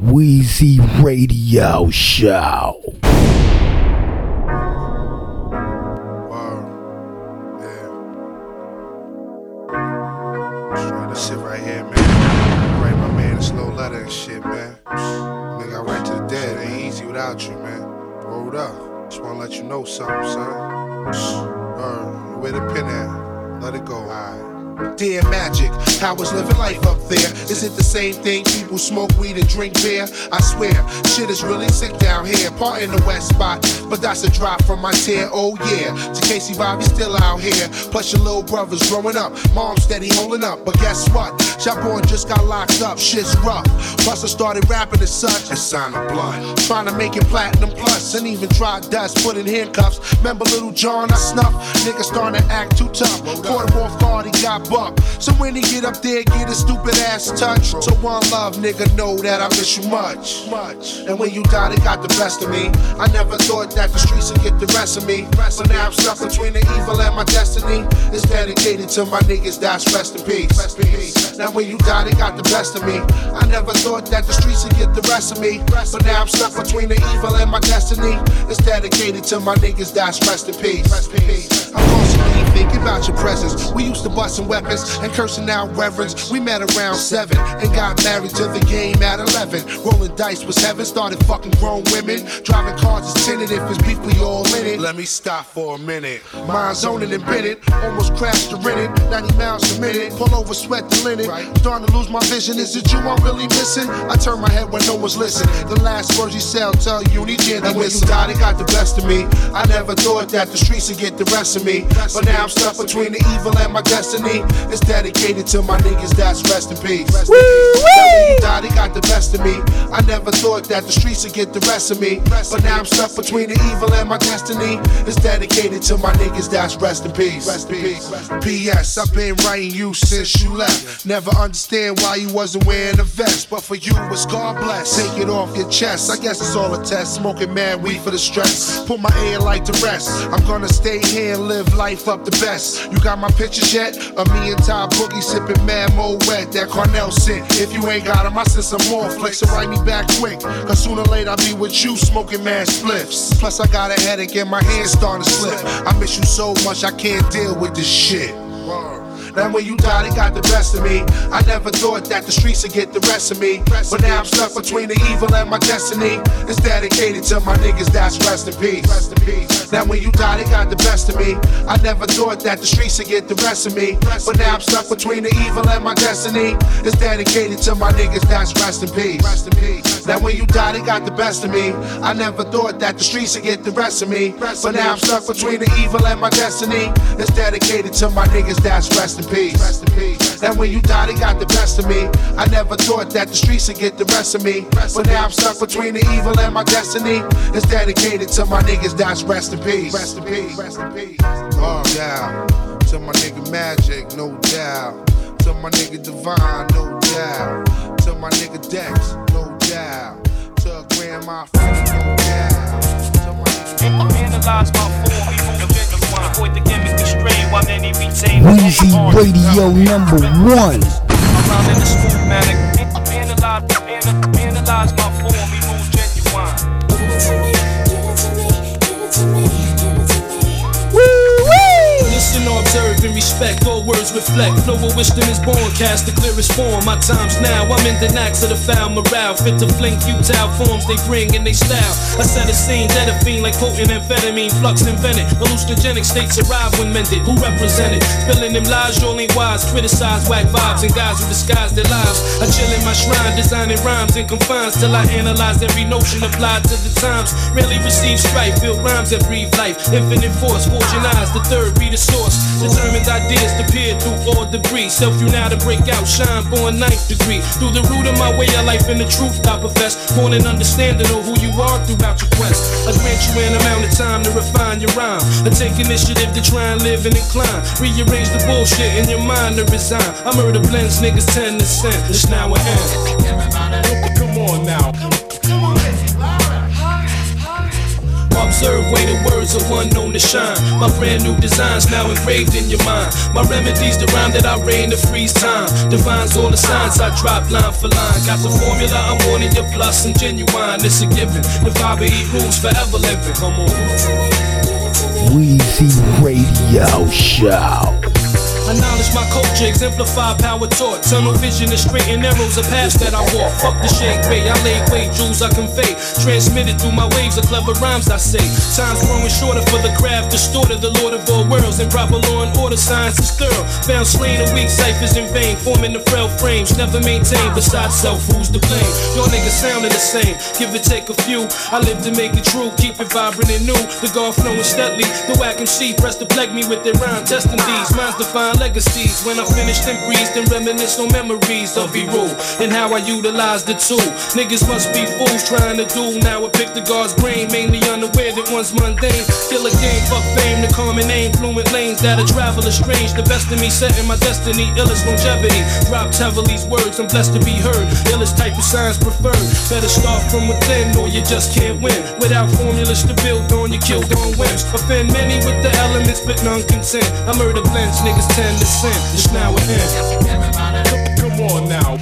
Wheezy Radio Show. Right here, man. Write my man a slow letter and shit, man. Nigga, I write to the dead. Ain't easy without you, man. Up. Just wanna let you know something, son. Word. Uh, where the pen at? Let it go. Alright. Dear Magic, how was living life up there? Is it the same thing? People smoke weed and drink beer? I swear, shit is really sick down here. Part in the west spot, but that's a drop from my tear. Oh yeah, to Casey Bobby still out here. Plus your little brother's growing up, mom steady holding up. But guess what? Boy just got locked up. Shit's rough. I started rapping as such and signed the blood. Trying to make it platinum plus, and even tried dust, put in handcuffs. Remember little John I snuff? Nigga starting to act too tough. Caught him off guard, he got bucked. So when he get up there, get his stupid ass touched. So one love, nigga, know that I miss you much, much. And when you died, it got the best of me. I never thought that the streets would get the rest of me. But now I'm stuck between the evil and my destiny. It's dedicated to my niggas that's rest in peace. Rest in peace. Now when you died, it got the best of me. I never thought that the streets would get the rest of me. But now I'm stuck between the evil and my destiny. It's dedicated to my niggas that's rest in peace. Rest in peace. I'm constantly thinking about your presence. We used to busting weapons and cursing out reverends. We met around seven and got married to the game at 11. Rolling dice was heaven, started fucking grown women. Driving cars is tinted if it's beef, we all in it. Let me stop for a minute. Mind zoning and bit it. Almost crashed the rent it. 90 miles a minute. Pull over, sweat the linen. Starting to lose my vision. Is it you I'm really missing? I turn my head when no one's listening. The last words you say, I'll tell you, need you. And when you died, it got the best of me. I never thought that the streets would get the rest of me. But now I'm stuck between the evil and my destiny. It's dedicated to my niggas that's rest in peace. Rest in thought that the streets would get the rest of me. But now I'm stuck between the evil and my destiny. It's dedicated to my niggas that's rest in peace. Rest in peace. P.S. I've been writing you since you left. Never understand why you wasn't wearing a vest. But for you, it's God bless. Take it off your chest. I guess it's all a test. Smoking mad weed for the stress. Put my air like to rest. I'm gonna stay here and live life up the best. You got my pictures yet? Of me and Ty Boogie sipping mad mo wet. That Cornell scent. If you ain't got 'em, I send some more flicks. So write me back quick. Cause sooner or later I'll be with you smoking mad spliffs. Plus I got a headache and my hands starting to slip. I miss you so much I can't deal with this shit. Now when you died, it got the best of me. I never thought that the streets would get the rest of me. But now I'm stuck between the evil and my destiny. It's dedicated to my niggas that's rest in peace. Now when you died, it got the best of me. I never thought that the streets would get the rest of me. But now I'm stuck between the evil and my destiny. It's dedicated to my niggas that's rest in peace. Rest in peace. Now when you died, it got the best of me. I never thought that the streets would get the rest of me. But now I'm stuck between the evil and my destiny. It's dedicated to my niggas that's rest in peace. Rest in peace. Now when you die, they got the best of me. I never thought that the streets would get the rest of me. But now I'm stuck between the evil and my destiny. It's dedicated to my niggas that's rest in peace. Rest in peace. Rest in peace. Oh, yeah. To my nigga Magic, no doubt. To my nigga Divine, no doubt. To my nigga Dex, no doubt. To Grandma Freddie, no doubt. To my nigga. Analyze my form, remove genuine. Avoid the gimmick, the strain, while many retain Wheezy Radio number one. Or and respect, all words reflect. Flow of wisdom is born, cast the clearest form. My times now, I'm in the knacks of the foul morale. Fit to fling futile forms they bring in they style. I set a scene, dead a fiend like potent amphetamine. Flux invented, hallucinogenic states arrive when mended. Who represented? Spilling them lies, y'all wise. Criticize whack vibes and guys who disguise their lives. I chill in my shrine, designing rhymes and confines till I analyze every notion applied to the times. Rarely receive strife, build rhymes that breathe life. Infinite force, fortune eyes, the third be the source. Determined ideas to peer through all debris. Self you now to break out, shine born ninth degree. Through the root of my way of life and the truth I profess. Born an understanding of who you are throughout your quest. I grant you an amount of time to refine your rhyme. I take initiative to try and live and incline. Rearrange the bullshit in your mind to resign. I murder blends, niggas tend to sin. It's now or end. Come on now. Observe way the words of one known to shine. My brand new designs now engraved in your mind. My remedies, the rhyme that I reign to freeze time. Divines all the signs I drop line for line. Got the formula, I'm wanting your plus and genuine. It's a given. The vibe eat rules forever living. Come on. Weezy Radio Show. Acknowledge my culture, exemplify power taught. Tunnel vision and straight and narrows a path that I walk. Fuck the shade way, I lay weight, jewels I convey. Transmitted through my waves of clever rhymes I say. Time's growing shorter for the craft, distorted. The Lord of all worlds, and proper law and order, science is thorough. Found slain a weak ciphers in vain, forming the frail frames, never maintained. Besides self, who's to blame? Your niggas sounding the same, give or take a few. I live to make it true, keep it vibrant and new. The God flowing steadily, the whack MC press to plague me with their rhyme, testing these. Minds define legacies. When I finish and breeze, then reminisce on memories of rule and how I utilize the tool. Niggas must be fools trying to do. Now I pick the God's brain, mainly unaware that one's mundane. Still a game, fuck fame, the common name, fluent lanes that a traveler strange. The best of me setting my destiny, illest longevity. Drop Tevelly's words, I'm blessed to be heard. Illest type of signs preferred. Better start from within, or you just can't win. Without formulas to build on, you killed on whims. Offend many with the elements, but none consent. I murder blends, niggas tend to sin. It's now or end. Come on now.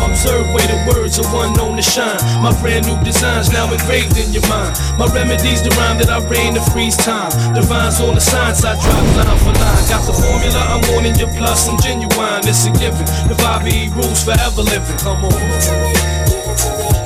Observe way the words of one known to shine. My brand new designs now engraved in your mind. My remedies, the rhyme that I reign to freeze time. Divines all the signs I drop line for line. Got the formula, I'm wanting your plus, I'm genuine. It's a given. The vibe rules forever living. Come on. Come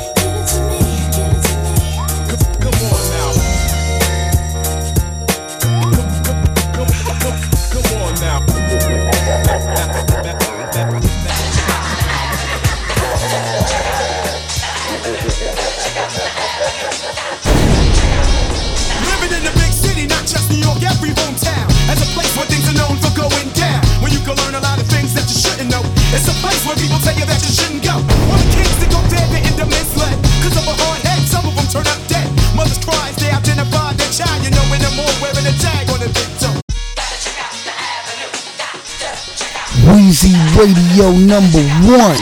place where things are known for going down. Where you can learn a lot of things that you shouldn't know. It's a place where people tell you that you shouldn't go. The kids that go there, they end up misled. Cause of a hard head, some of them turn up dead. Mothers they identify their child. You know, in the more wearing a tag on the big toe. Weezy Radio number one.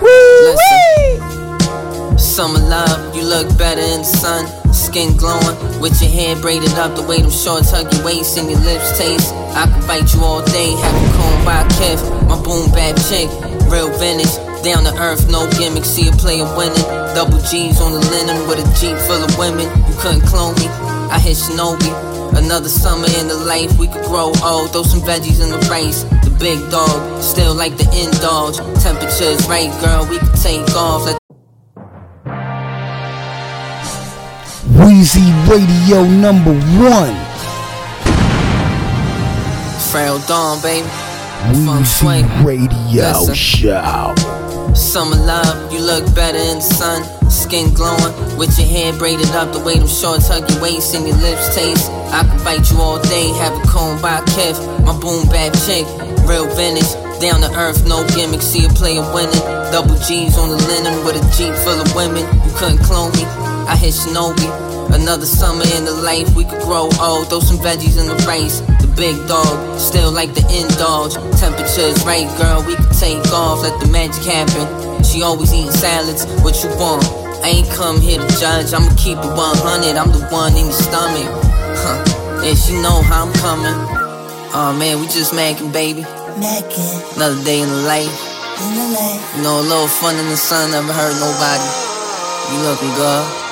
Listen. Summer love, you look better in the sun. Skin glowing, with your hair braided up, the way them shorts hug your waist and your lips taste. I could bite you all day, have you combed by a kiff. My boom bap chick, real vintage. Down to earth, no gimmicks, see a player winning. Double G's on the linen with a Jeep full of women. You couldn't clone me, I hit Shinobi. Another summer in the life, we could grow old. Throw some veggies in the rice. Big dog, still like the indulge. Temperature is right, girl, we could take off. Let Weezy Radio number one. Frail Dawn, baby. Weezy Radio Listen. Show. Summer love, you look better in the sun. Skin glowing, with your hair braided up, the way them shorts hug your waist and your lips taste. I could bite you all day, have a comb by a kiff. My boom bap chick, real vintage. Down to earth, no gimmicks, see a player winning. Double G's on the linen with a Jeep full of women. You couldn't clone me, I hit Shinobi. Another summer in the life, we could grow old. Throw some veggies in the rice. The big dog, still like the indulge. Temperature's right, girl, we could take off. Let the magic happen. She always eating salads, what you want? I ain't come here to judge, I'ma keep it 100. I'm the one in your stomach. Huh. Yeah, she know how I'm coming. Oh man, we just macking, baby. Mackin' Another day in the life. in the light. You know, a little fun in the sun never hurt nobody. You looking good.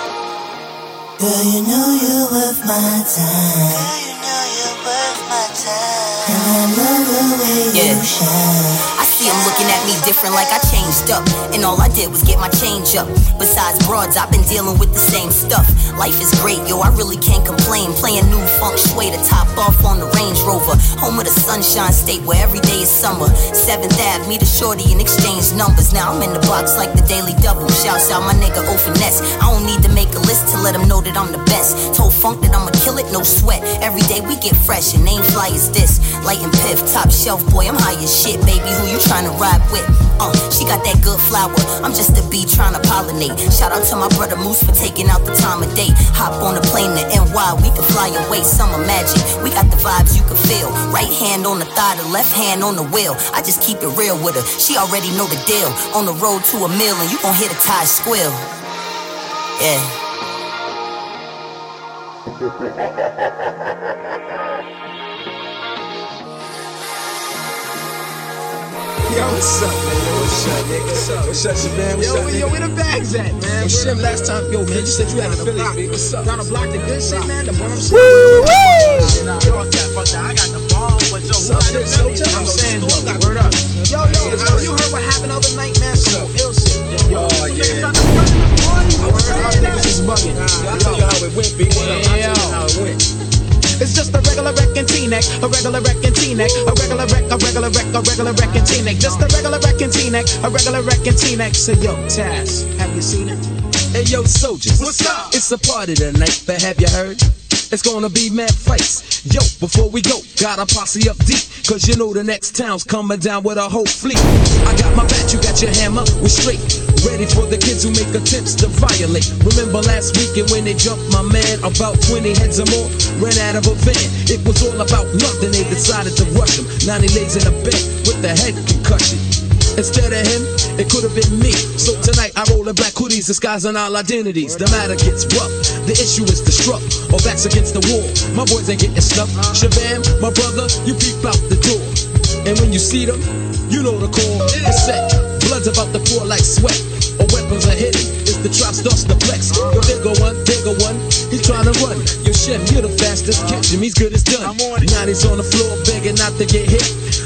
Girl, you know you're worth my time. Girl, you know you're worth my time. And I love the way Yeah. you shine. I see him looking at me different like I changed up. And all I did was get my change up. Besides broads, I've been dealing with the same stuff. Life is great, yo, I really can't complain. Playing new funk sway to top off on the Range Rover. Home of the sunshine state where every day is summer. 7th Ave, meet a shorty and exchange numbers. Now I'm in the box like the Daily Double. Shouts out my nigga O Finesse. I don't need to make a list to let him know that I'm the best. Told Funk that I'ma kill it, no sweat. Every day we get fresh and ain't fly as this. Light and piff, top shelf, boy, I'm high as shit, baby. Who you trying to ride with? Uh, she got that good flower. I'm just a bee trying to pollinate. Shout out to my brother Moose for taking out the time of day. Hop on a plane to NY, we can fly away. Summer magic, we got the vibes you can feel. Right hand on the thigh, the left hand on the wheel. I just keep it real with her. She already know the deal. On the road to a mill, and you gon' hear the tires squeal. Yeah. Yo, what's up, man? Yo, what's up, nigga? What's up? What's up, Shabam? What's Yo, up, where- nigga? yo, where the bags at, man? Yo, Shim, last time, yo, man, you said you had a Philly, B. What's up? Down the block, the good shit, man. The bomb shit. Woo, Nah, fuck that, fuck that. I got the bomb, but yo, who got the Philly? I'm saying, though, word up. Yo, yo, yo, you heard what happened the other night, man? Some ill shit. Oh, yo, Oh, some yeah. niggas trying to front the party. I saying that. niggas is bugging. I'll tell you how it went, B. I'll tell you how it went. It's just a regular wrecking T-neck, a regular wrecking T-neck, a regular wreck, a regular wreck, a regular wrecking T-neck, just a regular wrecking T-neck, a regular wrecking T-neck. So yo, Taz, have you seen it? Hey yo, soldiers. What's up? It's a party tonight, but have you heard? It's gonna be mad fights. Yo, before we go, got a posse up deep. Cause you know the next town's coming down with a whole fleet. I got my bat, you got your hammer, we're straight. Ready for the kids who make attempts to violate. Remember last weekend when they jumped my man, about 20 heads or more, ran out of a van. It was all about nothing, they decided to rush him. Now he lays in a bed with the head concussion. Instead of him, it could have been me. So tonight I roll in black hoodies, disguising all identities. The matter gets rough. The issue is the struck or backs against the wall. My boys ain't getting stuffed. Shabam, my brother, you peep out the door. And when you see them, you know the call. It's set. Blood's about to pour like sweat. Or weapons are hidden. The trap starts to flex. Yo, go one, go one. He's trying to run. Yo, Shem, you're the fastest. Catch him, he's good as done. Now he's on the floor begging not to get hit.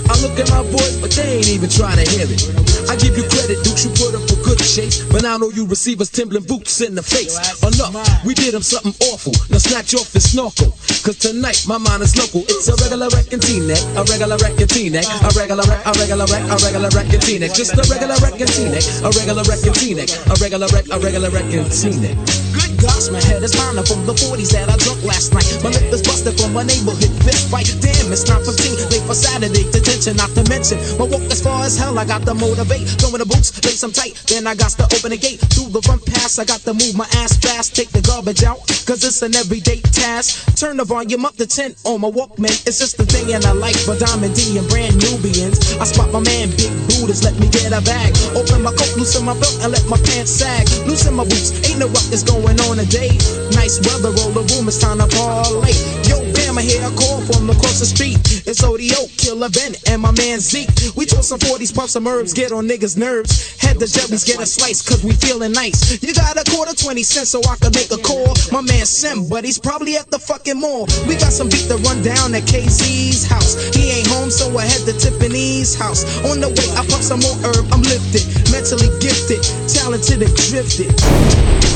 I look at my boys, but they ain't even trying to hear it. I give you credit, Dukes, you put up a good chase. But now I know you receivers Timberland boots in the face. Enough, we did him something awful. Now snatch off his snorkel. Cause tonight my mind is local. It's a regular wrecking T-neck, a regular wrecking T-neck, a regular wreck, a regular wreck, a regular wrecking T-neck. Just a regular wrecking T-neck, a regular wrecking T-neck, a regular wreck, a regular wrecking T-neck. Good gosh, my head is burning from the 40s that I drunk last night. My lip is busted from a neighborhood fist fight. Damn, it's 915, late for Saturday detention, not to mention. My walk as far as hell, I got to motivate. Throwing the boots, place I'm tight. Then I got to open the gate through the front pass. I got to move my ass fast, take the garbage out, cause it's an everyday task. Turn the volume up to 10 on my Walkman. It's just a thing and I like but Diamond D and brand Nubians. I spot my man, Big Buddhas, let me get a bag. Open my coat, loosen my belt, and let my pants sag. Loosen my boots, ain't no ruckus going on a date. Nice weather, roll the room, it's time to parlay. Yo, here, I call from across the street. It's ODO, Killer Ben, and my man Zeke. We toss some 40s, pump some herbs, get on niggas' nerves. Head the jellies, get a slice, cause we feeling nice. You got a quarter 20 cents so I can make a call. My man Sim, but he's probably at the fucking mall. We got some beat to run down at KZ's house. He ain't home, so I head to Tiffany's house. On the way, I pump some more herb, I'm lifted, mentally gifted, talented and drifted.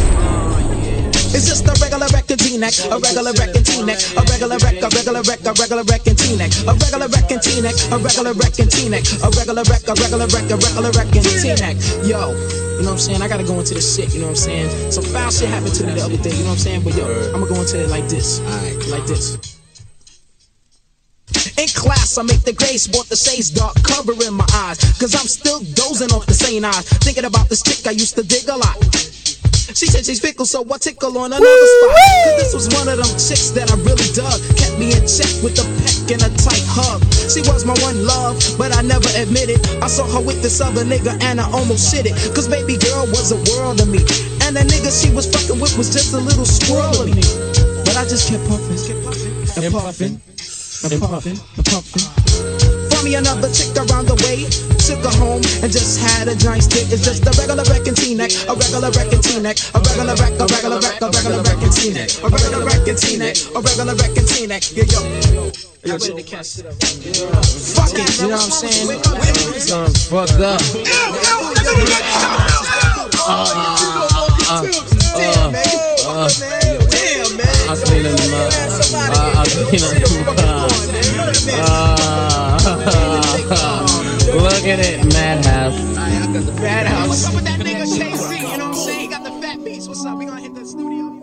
It's just a regular record T-neck, a regular record T-neck, a regular rec, a regular rec, a regular record T-neck, a regular record T-neck, a regular record T-neck, a regular rec, a regular rec, a regular record T-neck. Yo. You know what I'm saying? I gotta go into the shit, you know what I'm saying? Some foul shit happened to me the other day, you know what I'm saying? But yo, I'ma go into it like this. Like this. In class, I make the grade sport the sage dark covering my eyes. Cause I'm still dozing off the same eyes. Thinking about this chick I used to dig a lot. She said she's fickle, so I tickle on another spot. Cause this was one of them chicks that I really dug. Kept me in check with a peck and a tight hug. She was my one love, but I never admitted. I saw her with this other nigga and I almost shit it. Cause baby girl was a world to me. And the nigga she was fucking with was just a little squirrel of me. But I just kept puffing, and puffing, and puffing, and puffing. Found me another chick around the way. Took her home and just had a giant stick. It's just a regular wrecking T-neck, a regular wrecking T-neck, a regular wreck, a regular wreck, a regular wrecking T-neck, a regular wrecking T-neck, a regular wrecking T-neck. Yeah, yo. Yo, ready to catch it up. Fuck it, you know what I'm saying? Fucked up. I clean in the mud. I clean in the mud. Look at it, madhouse. Madhouse. What's up with that nigga KC? You know what I'm saying? He got the fat beats. What's up? We gonna hit the studio.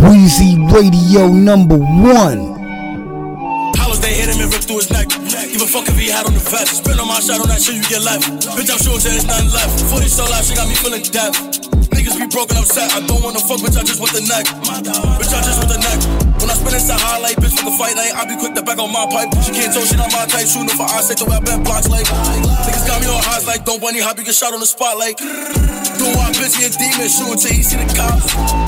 Weezy Radio number one. Hit him and rip through his neck. Give a fuck if he had on the vest. Spin on my shot on that shit, you get left. Bitch, I'm sure there's nothing left. 40 so loud, she got me feeling death. Niggas be broken upset. I don't wanna fuck, bitch, I just want the neck. Bitch, I just want the neck. When I spin inside highlight, bitch, fuck a fight night. I be quick to back on my pipe. She can't tell she not my type. Shooting for eyes, say the I been blocks like. Niggas got me on highs like, don't bunny hop, you get shot on the spot like. Doing why bitch, he a demon. Shooting till he see the cops.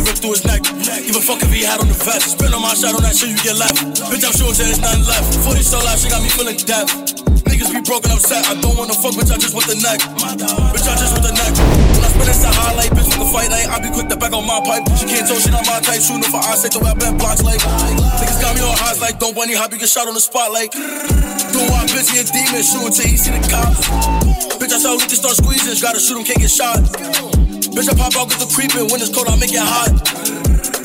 Hollers, they hit him and rip through his neck. Give a fuck if he had on the vest. Spin on my shot on that shit, you get left. Bitch, I'm sure there's nothing left. 40 so loud, she got me feeling death. Niggas be broken upset. I don't wanna fuck, bitch, I just want the neck. Bitch, I just want the neck. When I spin inside highlight, bitch, fuck a fight night. I be quick to back on my pipe. She can't tell she not my type. Shooting for eyes, the way I been blocks like. Niggas got me on highs like, don't bunny hop, you get shot on the spot like. Doing why bitch, he a demon. Shooting till he see the cops. Bitch, I saw we can start squeezing. Gotta shoot him, can't get shot. Bitch, I pop out, get the creeping. When it's cold, I make it hot.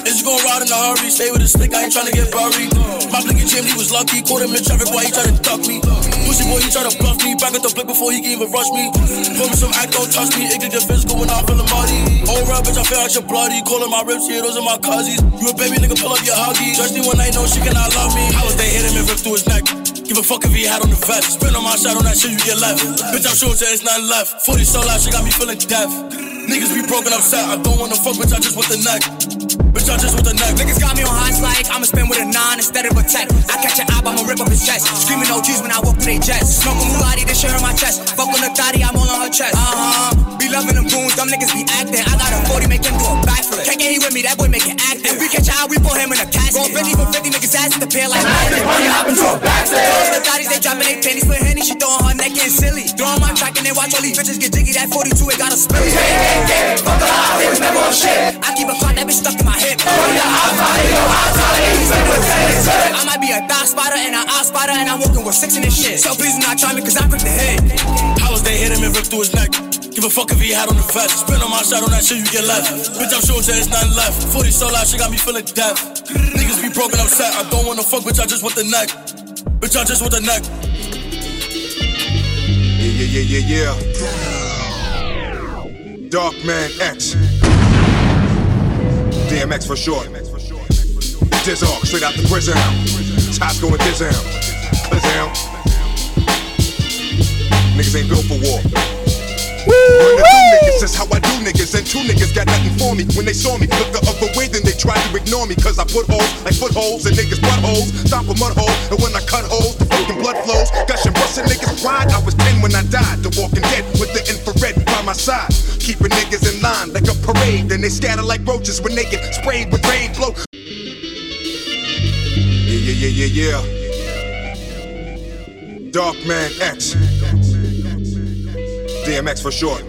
Is you gon' ride in a hurry? Stay with a stick, I ain't tryna get buried. My blinky Jim, he was lucky. Caught him in traffic, boy, he tried to duck me. Pussy boy, he tried to bluff me. Back at the blick before he can even rush me. Put me some act, don't touch me. It could get physical when I'm feeling muddy. Oh, right, bitch, I feel like you're bloody. Calling my ribs, here, those are my cousins. You a baby nigga, pull up your huggies. Trust me when I know she cannot love me. How was they hit him and rip through his neck? Give a fuck if he had on the vest. Spin on my shot on that shit, you get left. Bitch, I'm sure there's nothing left. 40 so loud, she got me feeling death. Niggas be broken upset. I don't wanna fuck, bitch, I just want the neck. Just want the neck. Niggas got me on highs like I'ma spend with a nine instead of a tech. I catch an op, I'ma rip up his chest. Screaming OGs when I walk through they jets. Smoking Bugatti, this shit on my chest. Fuck on the thotty, I'm all on her chest. Uh huh. Be loving them goons, them niggas be acting. I got a 40, make him do a backflip. Can't get he with me, that boy make it active. If we catch a eye, we put him in a casket. Go 50 for 50 niggas ass at the pier like man. They hop into a backflip. The thotties, they dropping they panties for Henny. She throwing her neck getting silly. Throw on my track and then watch all these bitches get jiggy. That 42, it got a split. Fuck a lot, they was never on shit. I keep a clock that bitch stuck in my hip. I might be a thigh spotter and an eye spotter, and I'm walking with six in this shit. So please do not try me, cause I'm quick to hit. Hollows, they hit him and rip through his neck. Give a fuck if he had on the vest. Spin on my shot on that shit, you get left. Bitch, I'm sure there's nothing left. 40 so loud, shit got me feeling death. Niggas be broken upset. I don't wanna fuck, bitch, I just want the neck. Bitch, I just want the neck. Yeah, yeah, yeah, yeah, yeah. Dark Man X. DMX for short. Dizark, straight out the prison. Top going Dizam. Dizam. Niggas ain't built for war. Through niggas, that's how I do niggas. And two niggas got nothing for me. When they saw me, look the other way, then they tried to ignore me. Cause I put holes like footholes and niggas buttholes. Stop a mud hole, and when I cut holes, the fucking blood flows. Gushing, busting niggas pride. I was 10 when I died. The walking dead with the infrared by my side. Keeping niggas in line like a parade. Then they scatter like roaches when they get sprayed with rain blow. Yeah, yeah, yeah, yeah, yeah. Dark Man X. DMX for short.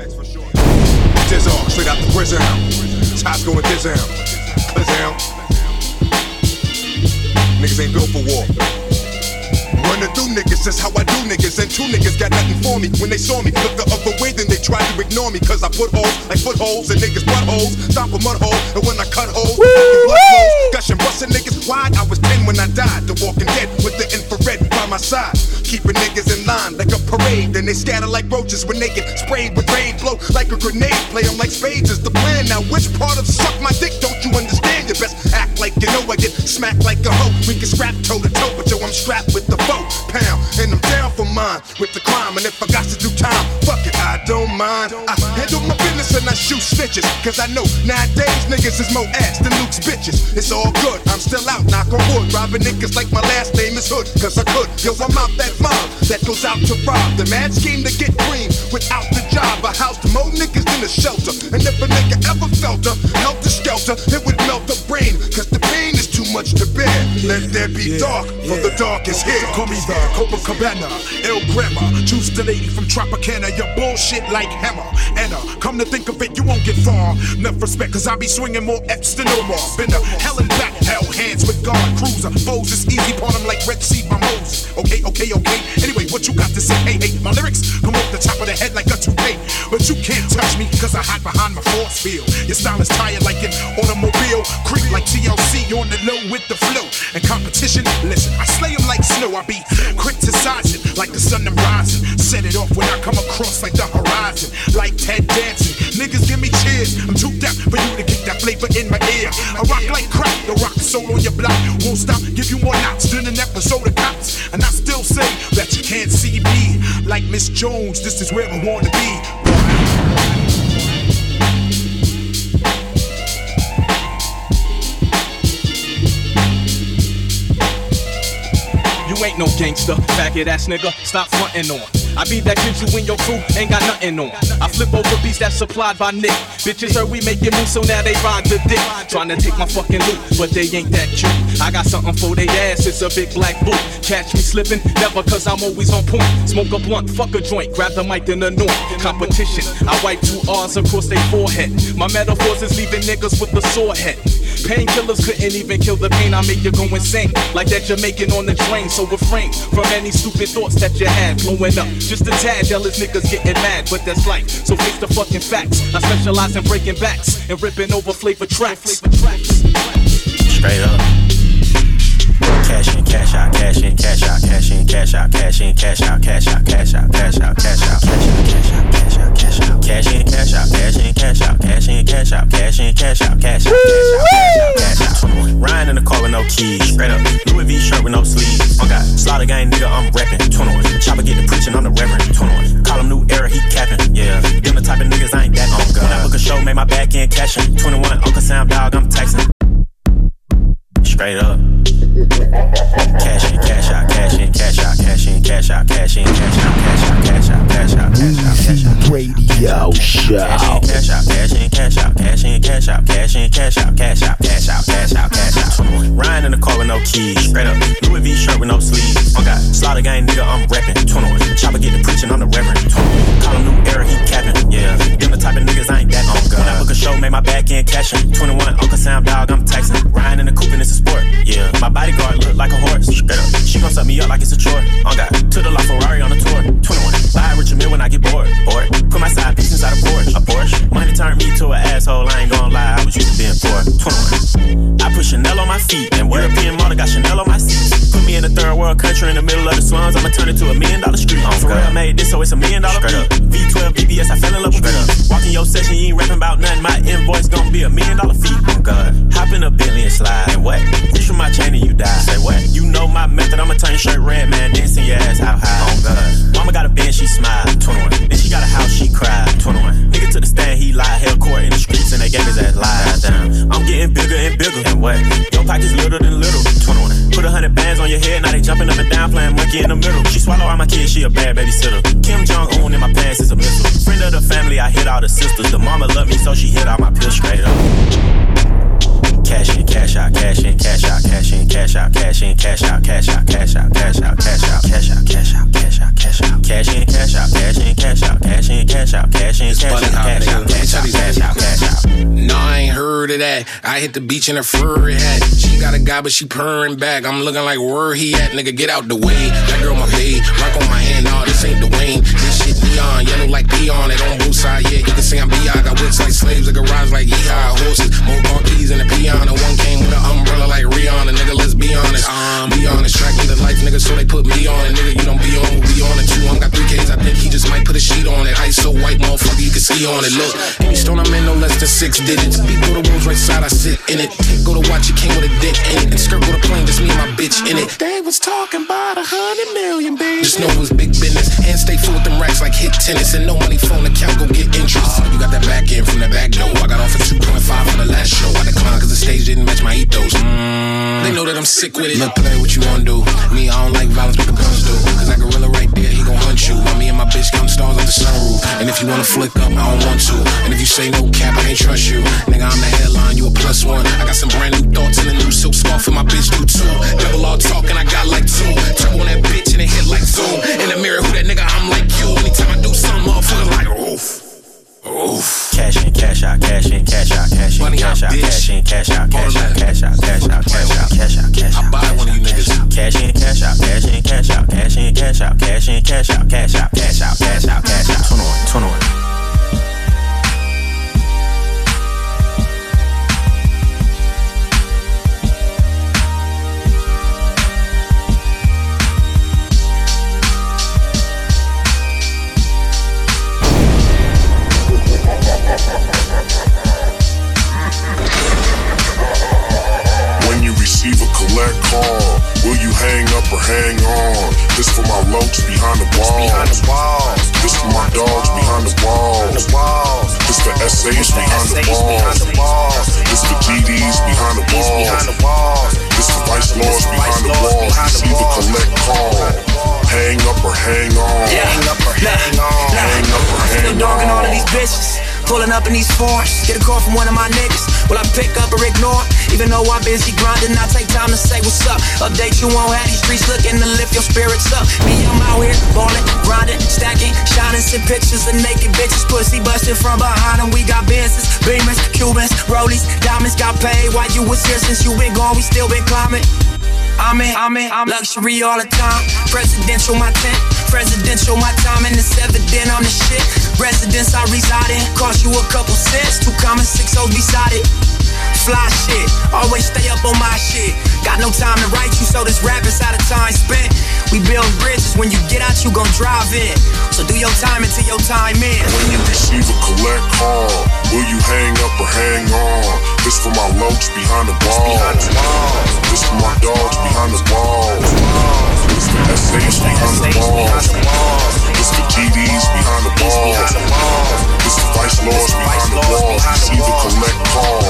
Dizark, straight out the prison. Tops going Dizam. Dizam. Niggas ain't built for war. Running through niggas, that's how I do niggas. And two niggas got nothing for me. When they saw me, look the other way, then they tried to ignore me. Cause I put holes like footholes and niggas buttholes. Stop a mud hole, and when I cut holes, fucking blood flows. Gushing, busting niggas wide. I was 10 when I died. The walking dead with the infrared by my side. Keeping niggas in line like a parade. Then they scatter like roaches when they get sprayed with rain. Blow like a grenade. Play 'em like spades is the plan. Now, which part of suck my dick don't you understand? You best act like you know I get smacked like a hoe. We can scrap toe to toe, but yo, I'm strapped with the foe pound. And I'm down for mine with the crime. And if I got to do time, fuck it, I don't mind. I handle my business and I shoot snitches. Cause I know nowadays niggas is more ass than Luke's bitches. It's all good, I'm still out, knock on wood. Robbing niggas like my last name is Hood. Cause I could, yo, I'm out that mob that goes out to rob. The mad scheme to get green without the job. I housed more niggas than a shelter. And if a nigga ever felt a helter skelter, it would melt the brain. Cause the pain is too much to bear. Let there be dark, for the dark is here. Call me the Copacabana, El Grammar. Choose the lady from Tropicana. Your bullshit like hammer. And uh, come to think of it, you won't get far. Enough respect, cause I be swinging more F's than Omar. Been to hell and back, hell hands with God. Cruiser, foes is easy, part 'em like Red Sea by Moses. Okay, okay, okay. Anyway, what you got to say? Hey, hey, my lyrics come off the top of the head like a toupee. But you can't touch me, cause I hide behind my force field. Your style is tired like an automobile. Creep like TLC on the low with the flow. And competition, listen, I slay 'em like snow. I be criticizing like the sun I'm rising. Set it off when I come across like the horizon. Like Ted Danson. Niggas give me cheers. I'm too deaf for you to kick that flavor in my ear. I rock like crack, the rock soul on your block. Won't stop, give you more knots than an episode of cops. And I still say that you can't see me. Like Miss Jones, this is where I wanna be. You ain't no gangster, faggot ass nigga, stop frontin' on. I be that kid you and your crew ain't got nothing on. I flip over beats that's supplied by Nick. Bitches heard we making moves, so now they ride the dick. Trying to take my fucking loot, but they ain't that cute. I got something for they ass, it's a big black boot. Catch me slipping, never cause I'm always on point. Smoke a blunt, fuck a joint, grab the mic in the north. Competition, I wipe two R's across their forehead. My metaphors is leaving niggas with a sore head. Painkillers couldn't even kill the pain. I make you go insane, like that Jamaican on the train. So refrain from any stupid thoughts that you had blowing up. Just a tad, jealous niggas getting mad, but that's life. So face the fucking facts. I specialize in breaking backs and ripping over flavor tracks. Straight up. Cash in, cash out, cash in, cash out, cash in, cash out, cash in, cash out, cash out, cash out, cash out, cash out, cash in, cash out, cash out, cash out, cash in, cash out, cash in, cash out, cash in, cash out, cash in, cash out, cash out, cash out, cash out, cash out. Riding in the car with no keys, straight up. Louis V shirt with no sleeves. Oh God, slaughter gang nigga, I'm reppin'. 21. Chopper get the preaching, I'm the reverend. 21. Call him new era, he capping. Yeah, them the type of niggas I ain't that on. When I book a show, make my back end cashin'. 21, Uncle Sam dog, I'm cash out, cash in, cash out, cash out, cash out, cash out, cash out, cash out. Radio Show. Cash in, cash out, cash in, cash out, cash in, cash out, cash in, cash out, cash out, cash out, cash out, cash out. Riding in the car with no keys, straight up. Louis V shirt with no sleeves. Oh God, slaughter gang nigga, I'm reppin'. 21. Chopper get the preaching, I'm the reverend. 21. Call him new era, he capping. Yeah, them the type of niggas I ain't that on God. When I book a show, make my back end cashin'. 21, Uncle Sam dog, I'm texting. Riding in the coupe and it's a sport. Yeah, my bodyguard look like a horse. Straight up, she gon' suck me up like it's a chore. On God, to the La Ferrari on the tour. 21, buy a Richard Mille when I get bored. Bored. Put my side piece inside a Porsche. A Porsche. Money turned me to an asshole. I ain't gon' lie, I was used to being poor. 21. I put Chanel on my feet and European model got Chanel on my seats. Put me in a third world country in the middle of the slums. I'ma turn it to a million dollar street. On for real, made this so it's a million dollar up. V12 BBS, I fell in love with up. Walking your session, you ain't rapping about nothing. My invoice gon' be a million dollar fee. Oh God. Hop in a and slide. And what? Reach for my chain and you die. Say what? You know my method. I'ma turn your shirt red, man. Dancing your ass out high. Oh God. Mama got a band, she smile. 21. Then she got a house, she cried. 21. Nigga to the stand, he lied. Held court in the streets and they gave his ass lies. Down. I'm getting bigger and bigger. And what? Your pockets little than little. 21. Put a hundred bands on your head, now they jumping up and down, playing monkey in the middle. She swallow all my kids, she a bad babysitter. Kim Jong Un in my pants is a missile. Friend of the family, I hit all the sisters. The mama love me, so she hit all my pills straight up. Cash in, cash out, cash in, cash out, cash in, cash out, cash in, cash out, cash out, cash out, cash out, cash out, cash out, cash out, cash out, cash out, cash in, cash out, cash in, cash out, cash in, cash out, cash in, cash out, cash out, cash out, cash out, cash out. No, I ain't heard of that. I hit the beach in a furry hat. She got a guy, but she purring back. I'm looking like where he at, nigga. Get out the way. That girl my babe. Rock on my hand, nah, this ain't Dwayne. This shit neon, yellow like peon. It on both sides, yeah. You can see I'm B.I. Got whips like slaves, a garage like yeehaw. Horses, more keys in a peon. And one came with an umbrella like Rihanna, nigga. Let's be honest. Um, be honest. Track me the life, nigga. So they put me on it, nigga. You don't be on, we be on it too. I'm got three K's. I think he just might put a sheet on it. Ice so white, motherfucker, you can see on it. Look, any stone I'm in, no less than six digits. Beat go to wolves right side, I sit in it. Go to watch it, came with a dick in it. And skirt go to plane, just me and my bitch in it. They was talking about a hundred million, baby. Just know it was big business. Hands stay full with them racks like hit tennis. And no money phone account, go get interest. You got that back end from the back door. I got off at 2.5 for the last show. I declined cause the stage didn't match my ethos. Mm, they know that I'm sick with it. Look, play what you wanna do. Me, I don't like violence, but the guns do. Cause that gorilla right there, he gon' hunt you. While me and my bitch counting stars on the sunroof. And if you wanna flick up, I don't want to. And if you say no cap, I can't trust you. Nigga, I'm the headline, you a plus one. I got some brand new thoughts and a new silk scarf, and my bitch do too. Double all talk, and I got like two. Turbo on that bitch, and it hit like zoom. In the mirror, who that nigga? I'm like you. Anytime I do something, motherfucker like oof. Oof. Cash in, cash out, cash in, cash out, cash in, cash out, cash in, cash out, cash out, cash out, cash out, cash out, cash out, cash out. I buy one of you niggas. Cash in, cash out, cash in, cash out, cash in, cash out, cash in, cash out, cash out, cash out, cash out, cash out. Turn on, turn on. Receive a collect call, will you hang up or hang on? This for my lokes behind the walls. This for my dogs behind the walls. This for SAs behind the walls. This for GDs behind the walls. This for vice lords behind the walls. Receive a collect call. Hang up or hang on. Hang up or hang on. Hang up or Still hang dogging all of these bitches. Pulling up in these foreigns. Get a call from one of my niggas. Will I pick up or ignore? Even though I'm busy grinding, I take time to say what's up. Update you on how these streets looking to lift your spirits up. Me, I'm out here balling, grinding, stacking, shining, send pictures of naked bitches. Pussy busting from behind them. We got business, beamers, Cubans, rollies, diamonds. Got paid while you was here since you been gone. We still been climbing. I'm in, I'm in, I'm luxury all the time. Presidential my tent, presidential my time, and it's evident I'm the shit. Residence I reside in, cost you a couple cents. Two common six O's beside it. Fly shit, always stay up on my shit. Got no time to write you, so this rap is out of time spent. We build bridges, when you get out, you gon' drive in. So do your time until your time in. When you receive a collect call, will you hang up or hang on? This for my lokes behind the walls. This for my dogs behind the walls. This for SAs behind the walls. This for GDs behind the walls. This for vice lords behind the walls. Receive a collect call.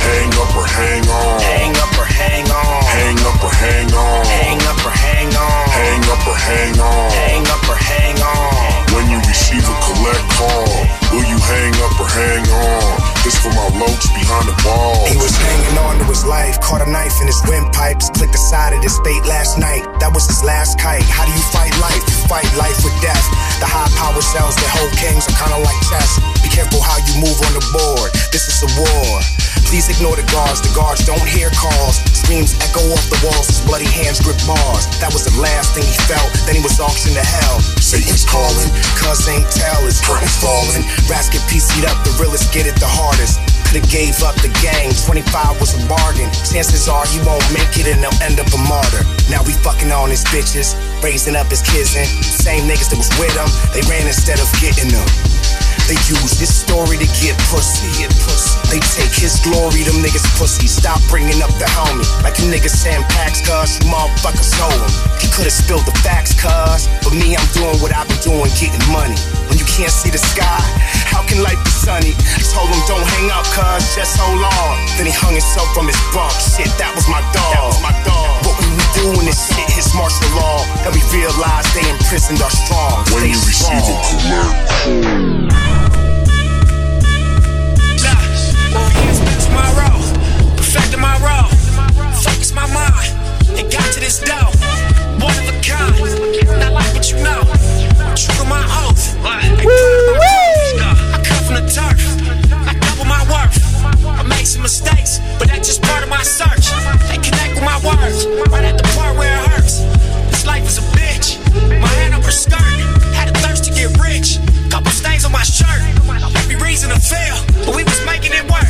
Hang up or hang on. Hang up or hang on. Hang up or hang on. Hang up or hang on. Hang up or hang on. Hang up or hang on. When you receive a collect call, will you hang up or hang on? This for my loach behind the wall. He was hanging on to his life, caught a knife in his windpipes, clicked the side of his fate last night. That was his last kite. How do you fight life? You fight life with death. The high power cells that hold kings are kinda like chess. Be careful how you move on the board. This is a war. Please ignore the guards. The guards don't hear calls. Screams echo off the walls. His bloody hands grip bars. That was the last thing he felt. Then he was auctioned to hell. Satan's calling. Cuz ain't tell. His curtains falling. Rats get PC'd up. The realest get it the hardest. Could've gave up the game. 25 was a bargain. Chances are he won't make it and he'll end up a martyr. Now we fucking on his bitches. Raising up his kids and same niggas that was with him. They ran instead of getting them. They use his story to get pussy. Get pussy. They take his glory, them niggas pussy. Stop bringing up the homie. Like a nigga Sam Pax, cuz you motherfuckers know him. He could've spilled the facts, cuz. But me, I'm doing what I been doing, getting money. When you can't see the sky, how can life be sunny? I told him don't hang up, cuz just hold on. Then he hung himself from his bunk. Shit, that was my dog. That was my dog. What we be doing this shit, his martial law. Then we realized they imprisoned our strong. When Stay you receive a strong. collect tomorrow. Perfecting my role. Focus my mind. And got to this dough. One of a kind. Not like what you know. True to my oath. Ain't proud of my growth. I come from the turf. I double my worth. I made some mistakes, but that's just part of my search. Words. Right at the part where it hurts. This life is a bitch. My hand up her skirt. Had a thirst to get rich. Couple stains on my shirt. Every reason to fail, but we was making it work.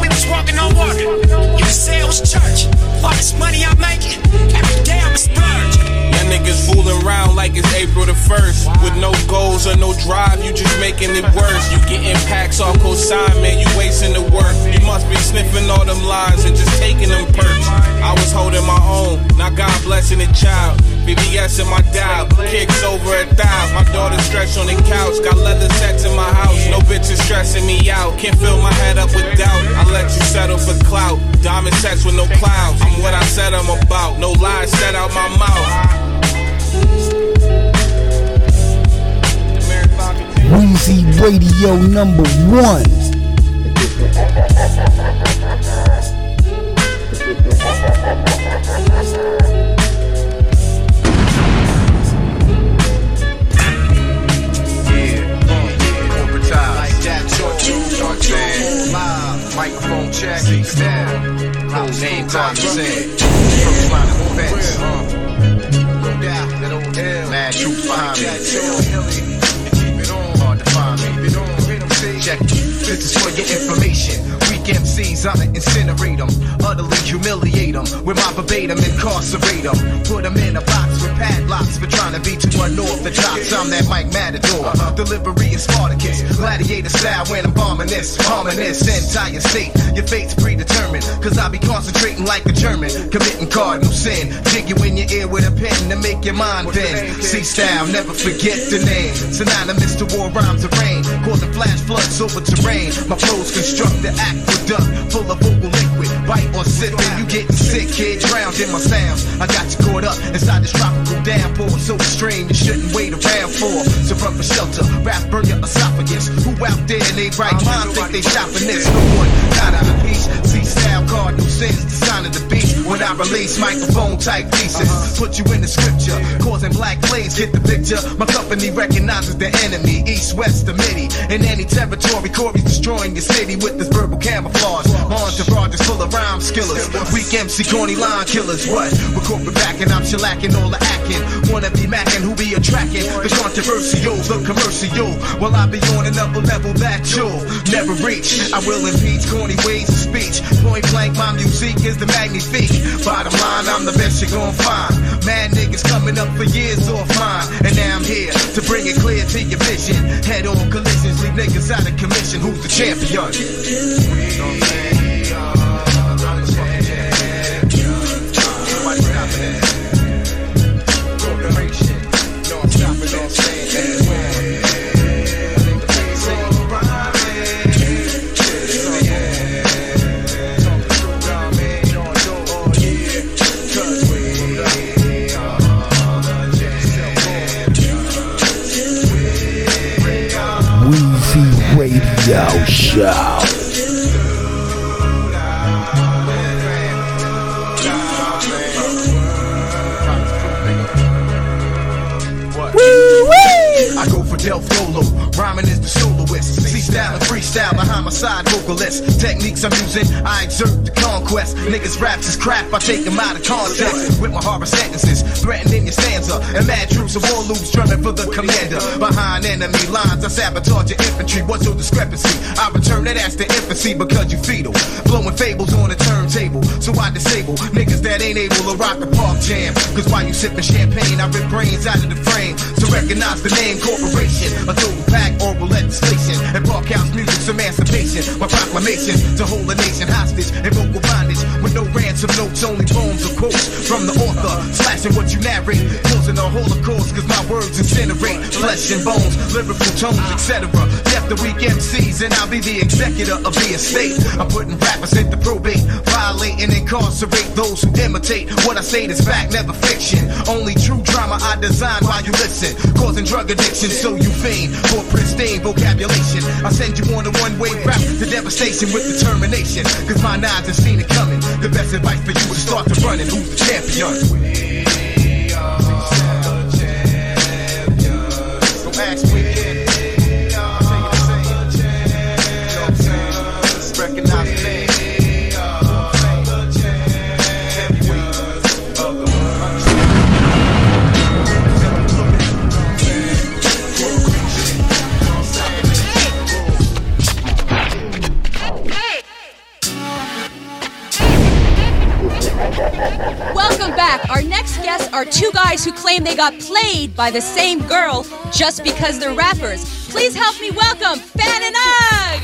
We was walking on water. You could say it was church. All this money I'm making, every day I'm a splurge. Niggas fooling around like it's April the 1st. With no goals or no drive, you just making it worse. You getting packs off consignment, you wasting the work. You must be sniffing all them lines and just taking them perks. I was holding my own, now God blessing the child. BBS in my dial, kicks over a thigh. My daughter stretched on the couch, got leather sets in my house. No bitches stressing me out, can't fill my head up with doubt. I let you settle for clout, diamond sets with no clouds. I'm what I said I'm about, no lies said out my mouth. Weezy Radio number one. Microphone check, down. Name time said. MCs, I'ma With my verbatim, incarcerate them. Put them in a box with padlocks for trying to be too unorthodox. I'm that Mike Matador. Delivery is Spartacus. Gladiator style when I'm bombing this. Harming this entire state. Your fate's predetermined. Cause I be concentrating like a German. Committing cardinal sin. Jig you in your ear with a pen to make your mind bend. C style, never forget the name. Synonymous to war rhymes of rain. Causing flash floods over terrain. My flows construct the aqueduct. Full of vocal. Bite or sip and you getting sick, kid. Drowned in my sounds. I got you caught up inside this tropical downpour. So extreme you shouldn't wait around for. So run for shelter. Rap burn your esophagus. Who out there in they right mind think they shopping this? No one not out of peace. C style cardinal sins. The sign of the beast. When I release microphone type pieces. Put you in the scripture. Causing black flames. Get the picture. My company recognizes the enemy. East, west, the midi. In any territory, Corey's destroying your city with this verbal camouflage. My entourage is full of rhyme skillers. Weak MC, corny line killers. What? We're corporate backing, I'm shellacking all the acting. Wanna be macking, who be attracting? The controversial, the commercial. Well, I be on another level that you'll never reach. I will impeach corny ways of speech. Point blank, my music is the magnifique. Bottom line, I'm the best you're gonna find. Mad niggas coming up for years off mine. And now I'm here to bring it clear to your vision. Head on collisions, leave niggas out of commission. Who's the champion? Weezy Techniques I'm using, I exert the conquest. Niggas raps is crap, I take them out of context. With my horror sentences, threatening your stanza. And mad troops of war loops drumming for the commander. Behind enemy lines, I sabotage your infantry. What's your discrepancy? I return that ass to infancy because you fetal. Blowing fables on the turntable. So I disable niggas that ain't able to rock the park jam. Cause while you sipping champagne, I rip brains out of the frame. So recognize the name corporation. A total pack oral legislation. And house music's emancipation. My proclamation to hold a nation hostage and vocal bondage. With no ransom notes, only poems or quotes from the author. Slashing what you narrate. Causing a holocaust cause my words incinerate. Flesh and bones, lyrical tones, etc. The weak MCs and I'll be the executor of the estate. I'm putting rappers into probate. Violate and incarcerate those who imitate. What I say is fact, never fiction. Only true drama I design while you listen. Causing drug addiction, so you fiend for pristine vocabulation. I send you on a one-way route to devastation with determination. Cause my nines have seen it coming. The best advice for you is start to running. Who's the champion? Our guests are two guys who claim they got played by the same girl just because they're rappers. Please help me welcome Fan and Ugg.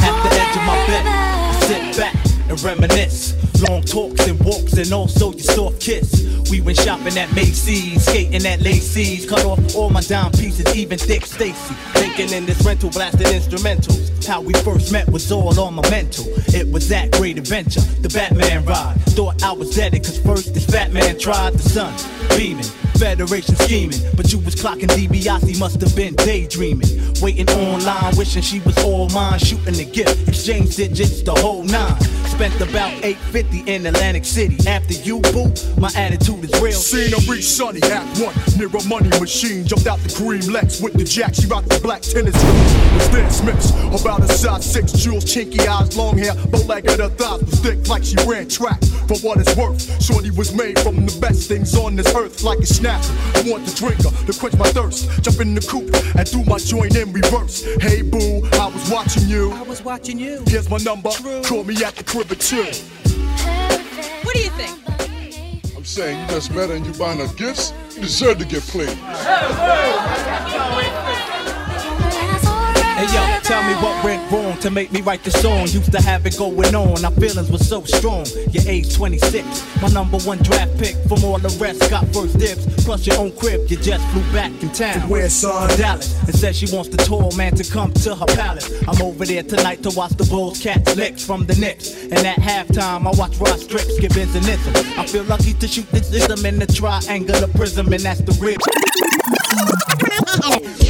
At the edge of my bed, I sit back and reminisce. Long talks and walks and also your soft kiss. We went shopping at Macy's, skating at Lacey's. Cut off all my dime pieces, even Dick Stacy. Thinking in this rental, blasting instrumentals. How we first met was all on my mental. It was that great adventure, the Batman ride. Thought I was dead, cause first this fat man tried the sun. Beaming, Federation scheming. But you was clocking DiBiase, must have been daydreaming. Waiting online, wishing she was all mine. Shooting the gift, exchange digits, the whole nine. Spent about 850 in Atlantic City. After you, boo, my attitude is real. Seen her reach Sunny, Act 1, near a money machine. Jumped out the cream Lex with the jack. She rocked the black tennis shoes. with Stan Smiths, about a size 6 jewels, chinky eyes, long hair, bow legged her thighs was thick like she ran track. For what it's worth, Shorty was made from the best things on this earth, like a snapper. I want to drink her to quench my thirst. Jump in the coupe and do my joint in reverse. Hey boo, I was watching you. I was watching you. Here's my number. Call me at the crib at two. What do you think? I'm saying you just met her and you buying her gifts. You deserve to get played. Hey yo, tell me what went wrong to make me write this song. Used to have it going on, our feelings were so strong. Your age 26, my number one draft pick. From all the rest, got first dibs. Plus your own crib, you just flew back in town. Where, son? Dallas. And says she wants the tall man to come to her palace. I'm over there tonight to watch the Bulls catch licks from the Knicks. And at halftime, I watch Rod Strips give Benzonism. I feel lucky to shoot this system in the triangular prism, and that's the real.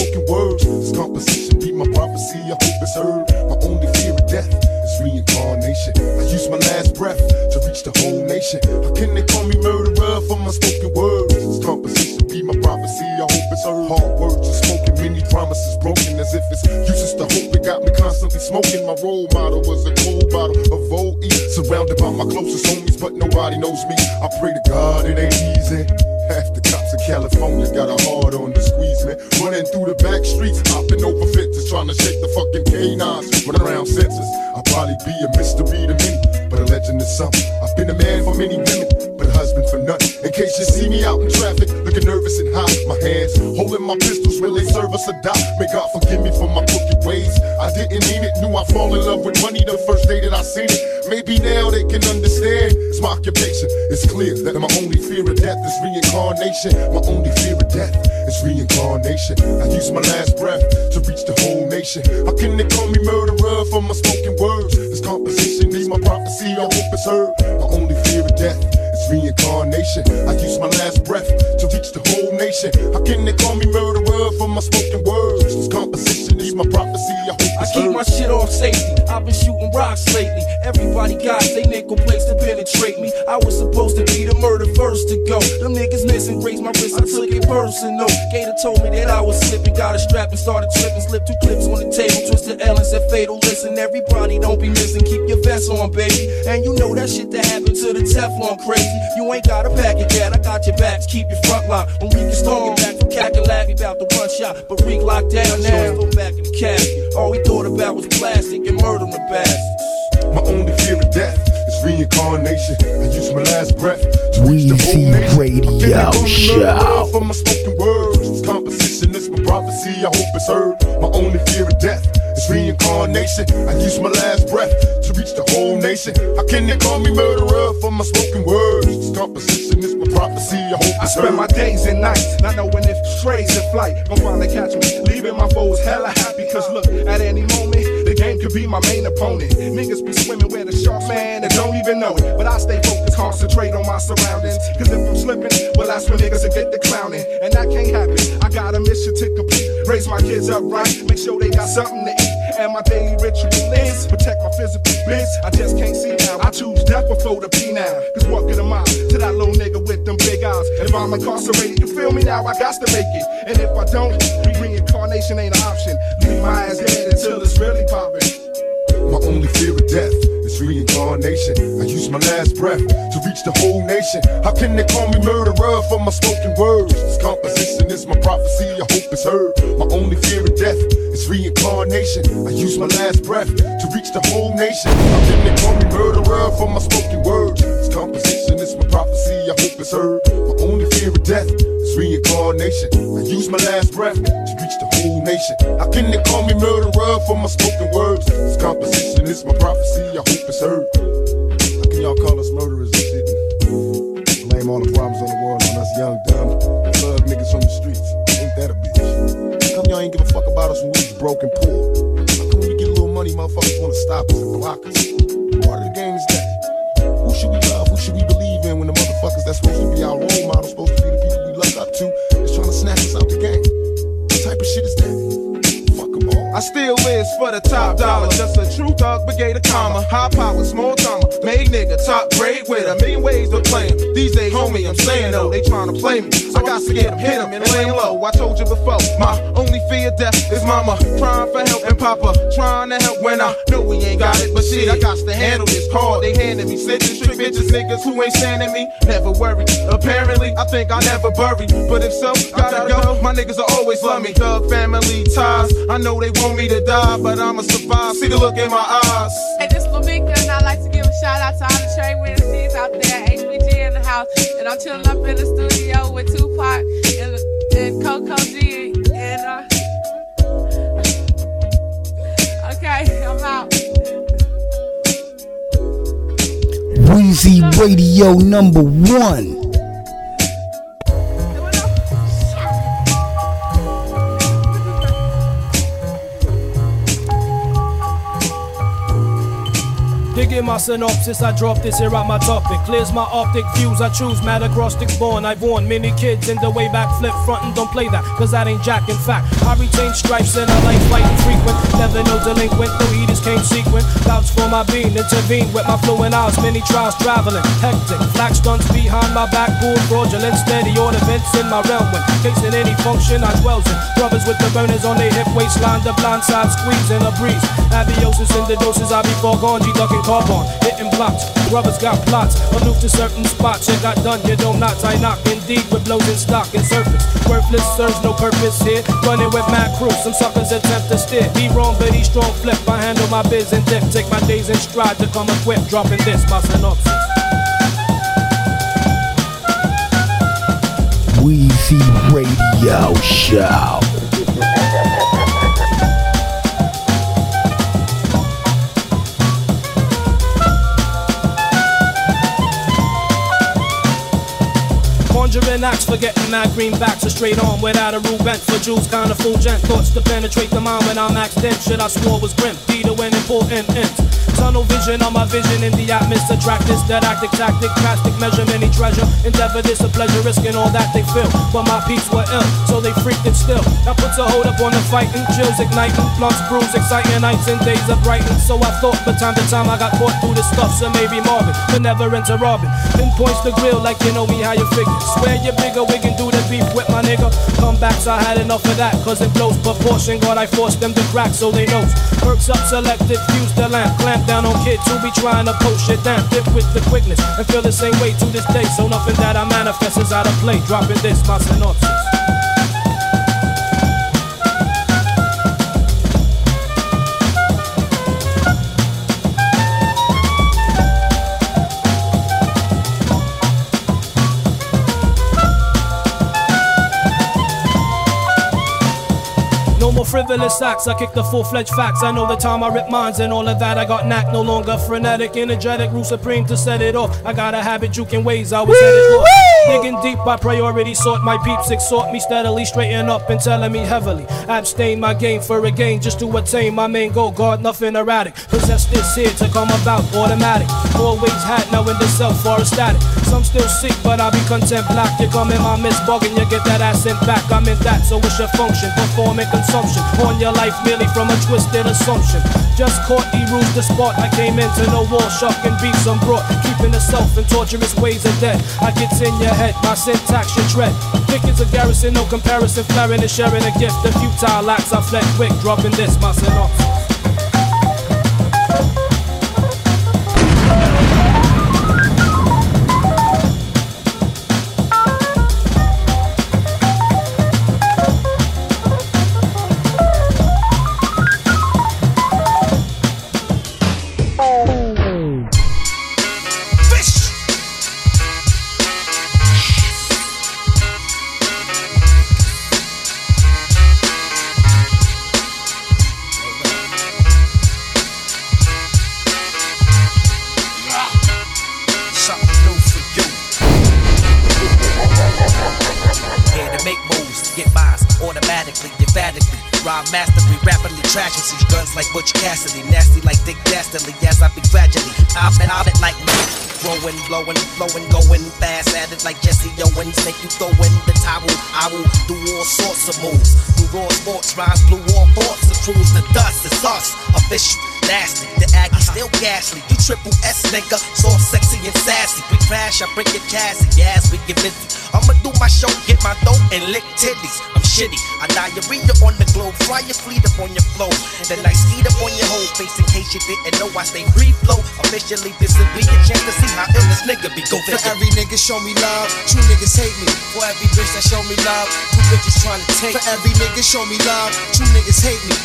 got your backs. Keep your front lock. When we can storm back from Cackalack, we about to one shot. But Reek locked down now, go back in the casket. All we thought about was plastic and murdering bastards. My only fear of death is reincarnation. I use my last breath to reach the whole Weezy. Radio I feel like I'm Show. For my spoken words, this composition is my prophecy. I hope it's heard. My reincarnation. I use my last breath to reach the whole nation. How can they call me murderer for my spoken words? This composition is my prophecy. I hope I spend heard. my days and nights not knowing if strays in flight gon' finally catch me. Leaving my foes hella happy, cause look, at any moment, the game could be my main opponent. Niggas be swimming where the sharks, man, and don't even know it. But I stay focused, concentrate on my surroundings. Cause if I'm slipping, well, that's when niggas will get the clowning. And that can't happen. I got a mission to complete. Raise my kids up right, make sure they got something to eat. And my daily ritual is protect my physical biz. I just can't see now. I choose death before the P now. Cause what good am I to that little nigga with them big eyes? If I'm incarcerated, you feel me now? I got to make it. And if I don't, reincarnation ain't an option. Leave my ass dead until it's really popping. My only fear of death is reincarnation. I use my last breath to reach the whole nation. How can they call me murderer for my spoken words? This composition is my prophecy. I hope it's heard. My only fear of death is reincarnation. I use my last breath to reach the whole nation. How can they call me murderer for my spoken words? This composition is my prophecy. I hope it's heard. My only fear of death is reincarnation. I use my last breath to reach the whole nation. How can they call me murderer for my spoken words? This composition is my prophecy. I hope it's heard. How can y'all call us murderers and shit? and Blame all the problems on the world on us young, dumb, thug niggas from the streets. Ain't that a bitch? How come y'all ain't give a fuck about us when we broke and poor? How come we get a little money, motherfuckers wanna stop us and block us? Part of the game is that. Who should we love? Who should we believe in when the motherfuckers that's supposed to be our role models, supposed to be the people we look up to, is trying to snatch us out the game? Type of shit is that? Fuck 'em all. I still live for the top dollar. Just a true thug, brigade of karma. High power, small drama. Made nigga, top grade with a million ways to play. These days, homie, I'm saying though, they trying to play me. I got to get 'em, hit 'em, and lay low. I told you before, my only fear death is mama. Crying for help and papa. Trying to help when I know we ain't got it. But shit, I got to handle this hard. They handed me snitches, trick bitches, niggas who ain't standing me. Never worry. Apparently, I think I never bury. But if so, gotta go. My niggas will always love me. Thug family ties. I know they want me to die, but I'ma survive. See the look in my eyes. Hey, this is Lamika, shout out to all the out there, HBG in the house. And I'm chilling up in the studio with Tupac and, and Coco G. And, uh, okay, I'm out. Weezy Radio number one. Dig in my synopsis, I drop this here at my topic. Clears my optic views, I choose mad acrostic born. I've warned many kids in the way back flip front and don't play that, cause that ain't jack. In fact, I retain stripes and I like fighting frequent. Never no delinquent, no heaters came sequent. Vouch for my being, intervene with my fluent eyes. Many trials traveling, hectic. Black stunts behind my back, bull fraudulent. Steady ornaments in my realm. When in any function, I dwells in. Brothers with the burners on their hip waistline, the blind side squeezing a breeze. Abiosis in the doses, I be foregone, G ducking carbon, hitting blocks. Brothers got plots, aloof to certain spots. You got done, you don't knots. I knock indeed with blows in stock and surface. Worthless serves no purpose here. Running with mad crew, some suckers attempt to steer. Be wrong, but he strong flip. I handle my biz and dip. Take my days in stride to come equipped. Dropping this, my synopsis. Weezy Radio Show. Conjuring acts for getting mad greenbacks, a straight arm without a rule bent for Jews, kind of full gent. Thoughts to penetrate the mind when I'm maxed in. Shit I swore was grim, D to win important int. Tunnel vision on my vision in the atmosphere. Track this didactic tactic, drastic measure many treasure. Endeavor this a pleasure, risking all that they feel. But my peeps were ill, so they freaked it still. That puts a hold up on the fighting, chills igniting, blunts bruise, exciting nights and days of brighten. So I thought, but time to time I got caught through the stuff, so maybe Marvin, but never into Robin. Pinpoints the grill like you know me how you figure. Swear you're bigger, we can do the beef with my nigga. Comebacks, I had enough of that, cause it blows proportion. God, I forced them to crack so they know. Perks up, selected, fuse the lamp, clamp down on kids who be trying to post shit down. Dip with the quickness and feel the same way to this day. So nothing that I manifest is out of play. Dropping this, my synopsis. More frivolous acts, I kick the full-fledged facts. I know the time I rip minds and all of that. I got knack, no longer frenetic, energetic, rule supreme to set it off. I got a habit juking ways, I was headed off. Digging deep, I priority sought my peeps, exhort me steadily, straighten up and telling me heavily. Abstain my game for a gain, just to attain my main goal. Guard nothing erratic. Possess this here to come about automatic. Always had, now in the self or static. Some still sick, but I'll be content black. You come in my miss bugging, you get that ass sent back. I'm in that, so what's your function? Performing consumption on your life merely from a twisted assumption. Just caught E rules the spot. I came into no war, shucking beats on brought. Keeping the self in torturous ways of death. I gets in your head, my syntax your tread. As a garrison, no comparison. Flaring and sharing a gift. The futile acts I fled quick, dropping this, my synopsis. Nigga, soft, sexy, and sassy. We crash, I break your cassie. Yes, we get busy. I'ma do my show, get my dough, and lick titties. I'm shitty. I diarrhea on the globe, fly your fleet up on your flow. Then I skeet up on your whole face in case you didn't know I stay free flow. Officially, this will be a chance to see how ill this nigga be. Go For every nigga show me love, true niggas hate me. For every bitch that show me love, two bitches trying to take. For every nigga show me love, true niggas hate me.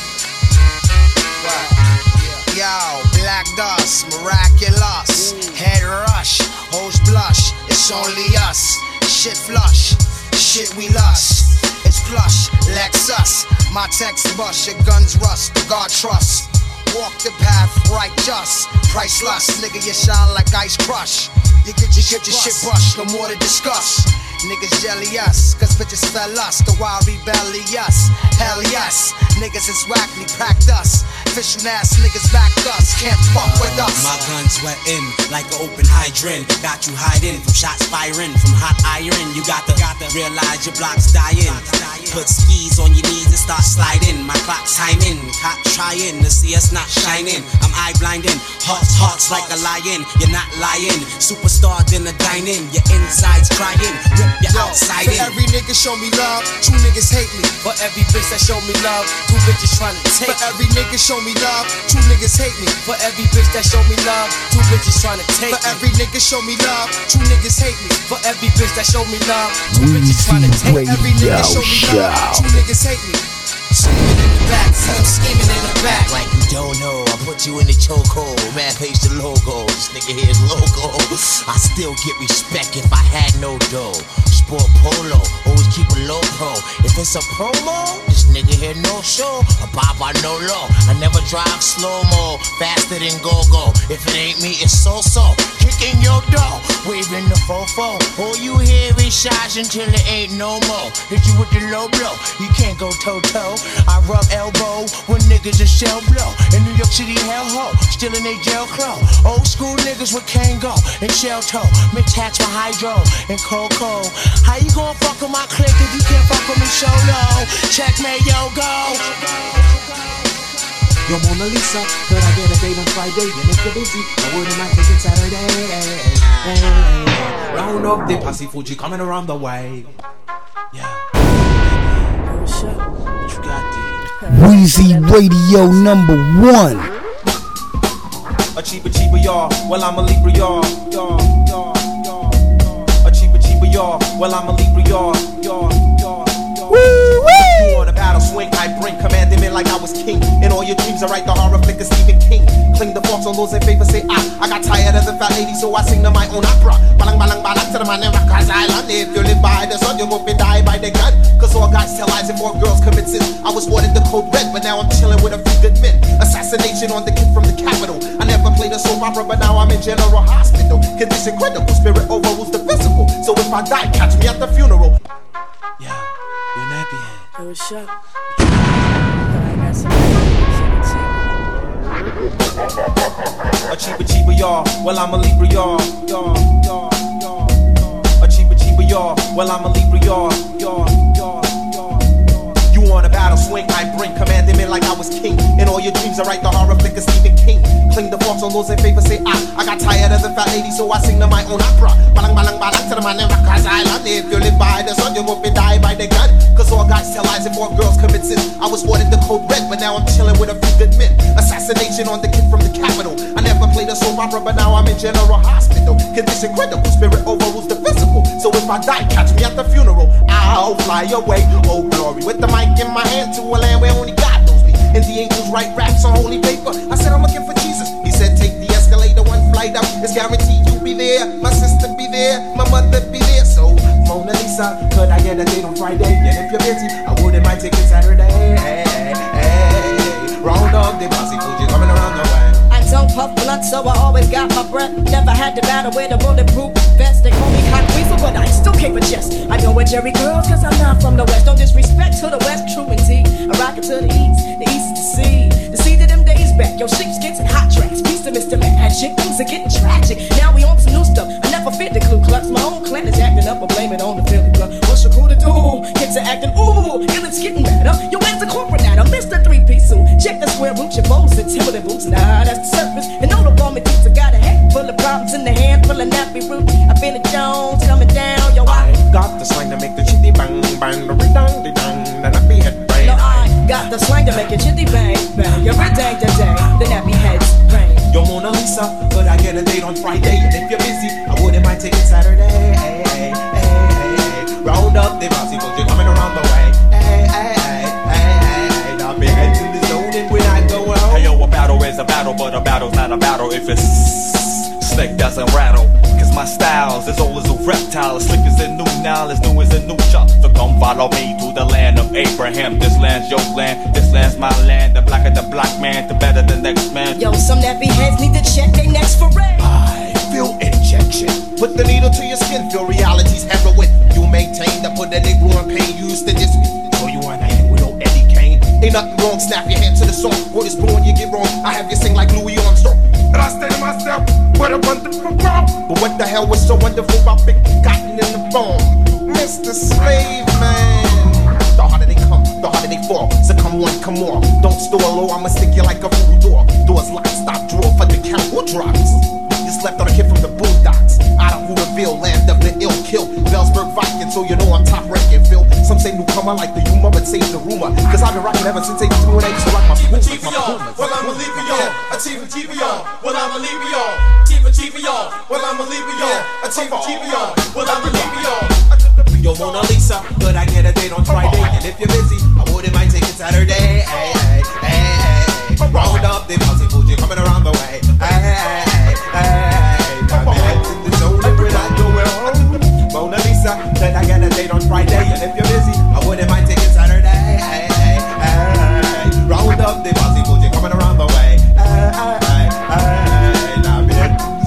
Yo, black dust, miraculous. Head rush, hoes blush. It's only us. Shit flush, shit we lust. It's plush, Lexus. My text bust, your guns rust. God trust. Walk the path, righteous. Priceless, nigga, you shine like ice crush. You get your shit, your shit brushed, no more to discuss. Niggas jelly us, cause bitches fell us. The wild rebellious. Hell yes, niggas is wackly, packed us. Fishing ass niggas backed us, can't fuck with us. My guns went in like an open hydrant. Got you hiding from shots firing from hot iron. You got to, got to realize your block's dying. Put skis on your knees and start sliding. My clock's timing. Cop trying to see us not shining. I'm eye blinding. Hearts, hearts like a lion. You're not lying. Superstar dinner dining. Your insides crying. Rip your Yo, outside in. every nigga show me love, true niggas hate me. For every bitch that show me love, two bitches trying to take. For every nigga show me love, two niggas hate me. For every bitch that show me love, two bitches trying to take. For every nigga show me love, two niggas hate me. For every bitch that show me love, two bitches trying to take. Every nigga show me love, true niggas hate me. Back, scheming in the back. Like you don't know, I put you in the chokehold. Man, page the logo. This nigga here's logo. I still get respect if I had no dough. sport polo. Always keep a low pro. If it's a promo, this nigga here no show. A pop I no low. I never drive slow mo, faster than go go. If it ain't me, it's so so. Kicking your door, waving the fofo. All you hear is shots until it ain't no more. Hit you with the low blow, you can't go toe toe. I rub elbow when niggas are shell blow. In New York City, hellhole, still in they jail crow. Old school niggas with Kangol and shell toe. Mix hats with hydro and Coco. How you gonna fuck with my clique if you can't fuck with me solo? Checkmate, yo, go. Yo, Mona Lisa, could I get a date on Friday? And if you're busy, I wouldn't mind taking Saturday. Round up the posse Fugee coming around the way. Weezy Radio number one. A cheaper, cheaper, y'all. Well, I'm a Libra, y'all. Y'all, y'all, y'all. A cheaper, cheaper, y'all. Well, I'm a Libra, y'all. Y'all, y'all, y'all. You on a battle swing, I bring commanding men like I was king. In all your dreams, I write the horror flick of Stephen King. Cling the forks on those in favor, say ah. I got tired of the fat lady, so I sing to my own opera. Balang, balang, balang to the man in Rikers Island. If you live by the sun, you won't be die by the gun. Cause all guys tell lies and more girls commit sin. I was ordered the code red, but now I'm chilling with a few good men. Assassination on the kid from the capital. I never played a soap opera, but now I'm in general hospital. Condition critical, spirit overrules the physical. So if I die, catch me at the funeral. Head. Oh, shut. A cheaper, cheaper, y'all. Well, I'm a Libra, y'all. Y'all, y'all, y'all. A cheaper, cheaper, y'all. Well, I'm a Libra, y'all. Y'all, y'all, y'all. You on a battle swing, I bring commanding men like I was king. In all your dreams, I write the horror flick of Stephen King. Cling the forks on those in favor, say ah. I got tired of the fat lady, so I sing to my own opera. Balang, balang, balang to the man in Rikers Island. If you live by the sun, you won't be die by the gun. Cause all guys tell lies and more girls commit sin. I was ordered the code red, but now I'm chilling with a few good men. Assassination on the kid from the capital. I never played a soap opera, but now I'm in general hospital. Condition critical, spirit overrules the physical. So if I die, catch me at the funeral. I'll fly away, oh glory. With the mic in my hand to a land where only God knows me. And the angels write raps on holy paper. I said, I'm looking for Jesus. He said, take the escalator, one flight up. It's guaranteed you'll be there. My sister be there, my mother be there. So, Mona Lisa, could I get a date on Friday? And if you're busy, I wouldn't mind taking Saturday. Hey, hey, hey. Round up the posse, Fugee coming around the way. I don't puff blunt, so I always got my breath. Never had to battle with a bulletproof vest. They call me hot reefer, but I still keep a chest. I know where Jerry girls, cause I'm not from the west. No disrespect to the west, true indeed. I rock it to the east, the east to sea. The sea to them days back. Yo, sheepskins and hot tracks. Peace to Mr. Magic. Things are getting tragic. Now we on some new stuff. I never fit the Ku Klux. My own clan is acting up, but blame it on the Philly blood. Your crew to do? Kids are acting ooh, and it's getting better. Yo, where's the corporate at? I three piece suit. Check the square root, your bows and Timberland boots. Nah, that's the surface. And all the woman thinks I got a head full of problems in the hand full of nappy root. I feel it Jones coming down. Yo, I Got the slang to make the chitty bang bang, the dang the dang, the nappy head brain. No, I got the slang to make it chitty bang bang. You're a dang da dang, the nappy heads bang. Yo, Mona Lisa, could I get a date on Friday? And if you're busy, I wouldn't mind taking Saturday. Round up the posse, Fugee coming around the way. Hey, hey, hey, hey, hey. Now big heads in the zone, and when I go out. Hey yo, a battle is a battle, but a battle's not a battle if it's slick doesn't rattle. Cause my style's as old as a reptile, as slick as a new Nile, as new as a new chop. So come follow me to the land of Abraham. This land's your land, this land's my land. The blacker the black man, the better the next man. Yo, some nappy heads need to check their necks for red. I feel injection. Put the needle to your skin, feel reality's heroin. Put the nigga on pain. You used to this. Oh, Throw you on the head with no Eddie Kane. Ain't nothing wrong, snap your hand to the song. What is born, you get wrong. I have you sing like Louis Armstrong. And I say to myself, what a wonderful world. But what the hell was so wonderful about Big Cotton in the bomb? Mr. Slave Man. The harder they come, the harder they fall. So come one, come on. Don't store oh, low, I'ma stick you like a voodoo door. Doors locked, stop, drawer for the count. Who drops? You left on a kid from the boondocks. Of Hooterville, land of the ill kill. Bellsburg Viking, so you know I'm top ranking, Phil. Some say newcomer like the humor, but save the rumor. Cause I've been rocking ever since 82 and I used to rock my Pumas, my Pumas. Well, I'm a leaper, y'all. A chief chief y'all. Well, I'm a leaper, y'all. Chief chief y'all. Well, I'm a leaper, y'all. A chief chief y'all. Well, I'm a leaper, y'all. Yo, Mona Lisa, could I get a date on Friday? And if you're busy, I wouldn't mind taking Saturday. Hey, hey, hey, hey. Round up the Mousy Fugee coming around the way. Hey, hey, hey, date on Friday. And if you're busy, I wouldn't mind taking Saturday. Hey, hey, hey. Round up the bossy booty coming around the way. Hey, hey, hey. Now be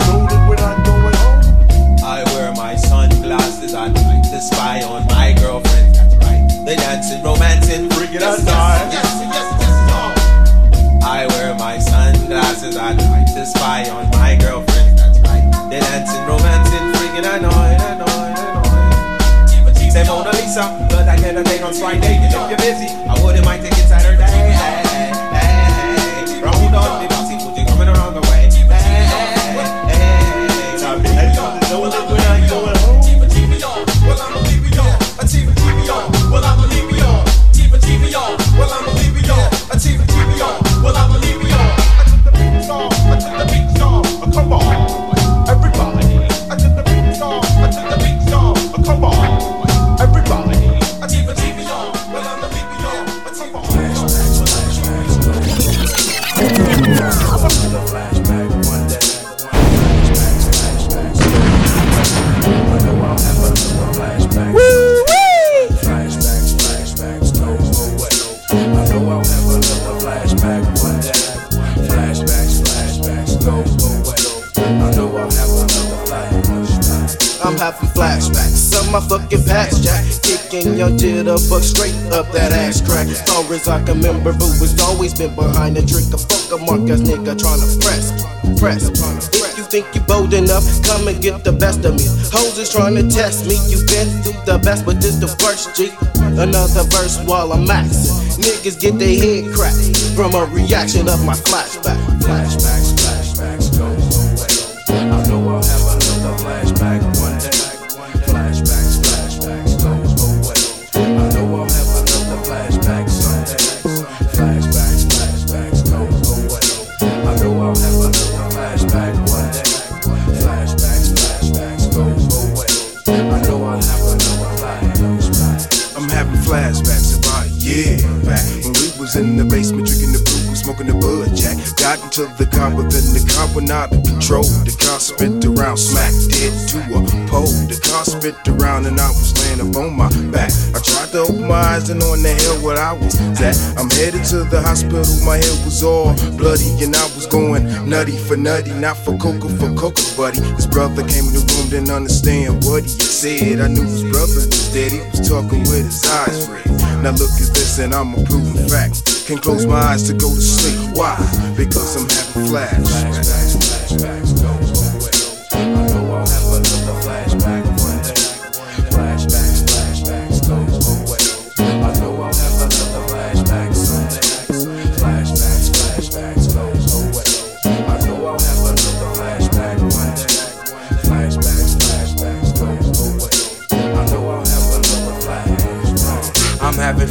zoning when I'm going home. I wear my sunglasses at night to spy on my girlfriend. That's right. They dancing, romancing, freaking out. Yes, yes, yes, yes, no. I wear my sunglasses at night to spy on my girlfriend. That's right. They dancing, romancing, freaking annoyed. Say but I get a date on Friday. And if you're busy, I wouldn't mind taking Saturday. Jitterbug straight up that ass crack. As I can remember, boo has always been behind the trick. A fuck a Marcus nigga tryna press, press. If you think you bold enough, come and get the best of me. Hoes is trying to test me. you been through the best, but this the first G. Another verse while I'm maxing. Niggas get their head cracked from a reaction of my flashback. Flashbacks, the basement drinking the brew, smoking the bud jack. Got into the car, but then the car out of control. The car spit around, smack dead to a pole. The car spit around, and I was laying up on my back. I tried to open my eyes, and on the hell what I was at. I'm headed to the hospital, my head was all bloody, and I was going nutty for nutty, not for coca for coca, buddy. His brother came in the room, didn't understand what he said. I knew his brother was dead, he was talking with his eyes red. Now look at this, and I'm a proven fact. Can't close my eyes to go to sleep. Why? Because I'm having flashbacks.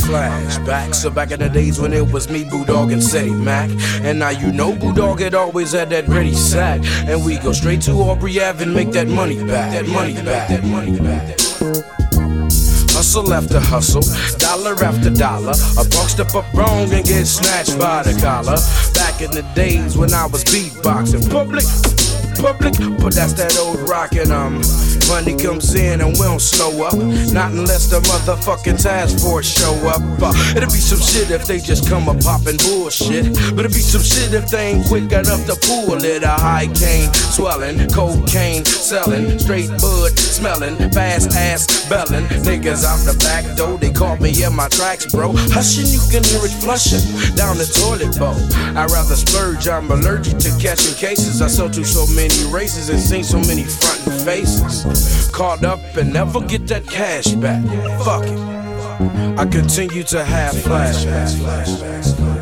Flashbacks. So back in the days when it was me, Boodog and City Mac. And now you know Boodog had always had that ready sack. And we go straight to Aubrey Ave and make that money back. That money back. That money back. Hustle after hustle, dollar after dollar. A punk step up wrong and get snatched by the collar. Back in the days when I was beatboxing, public, public, but that's that old rockin' um. Money comes in and we don't slow up. Not unless the motherfucking task force show up. Uh, it'll be some shit if they just come up poppin' bullshit. But it'll be some shit if they ain't quick enough to pull it. A high cane, swelling, cocaine, sellin', straight bud, smellin', fast ass bellin'. Niggas out the back door, they caught me in my tracks, bro. Hushin', you can hear it flushin' down the toilet bowl. I'd rather splurge, I'm allergic to catching cases. I sold to so many races and seen so many frontin' faces. Caught up and never get that cash back. Fuck it. I continue to have flashbacks.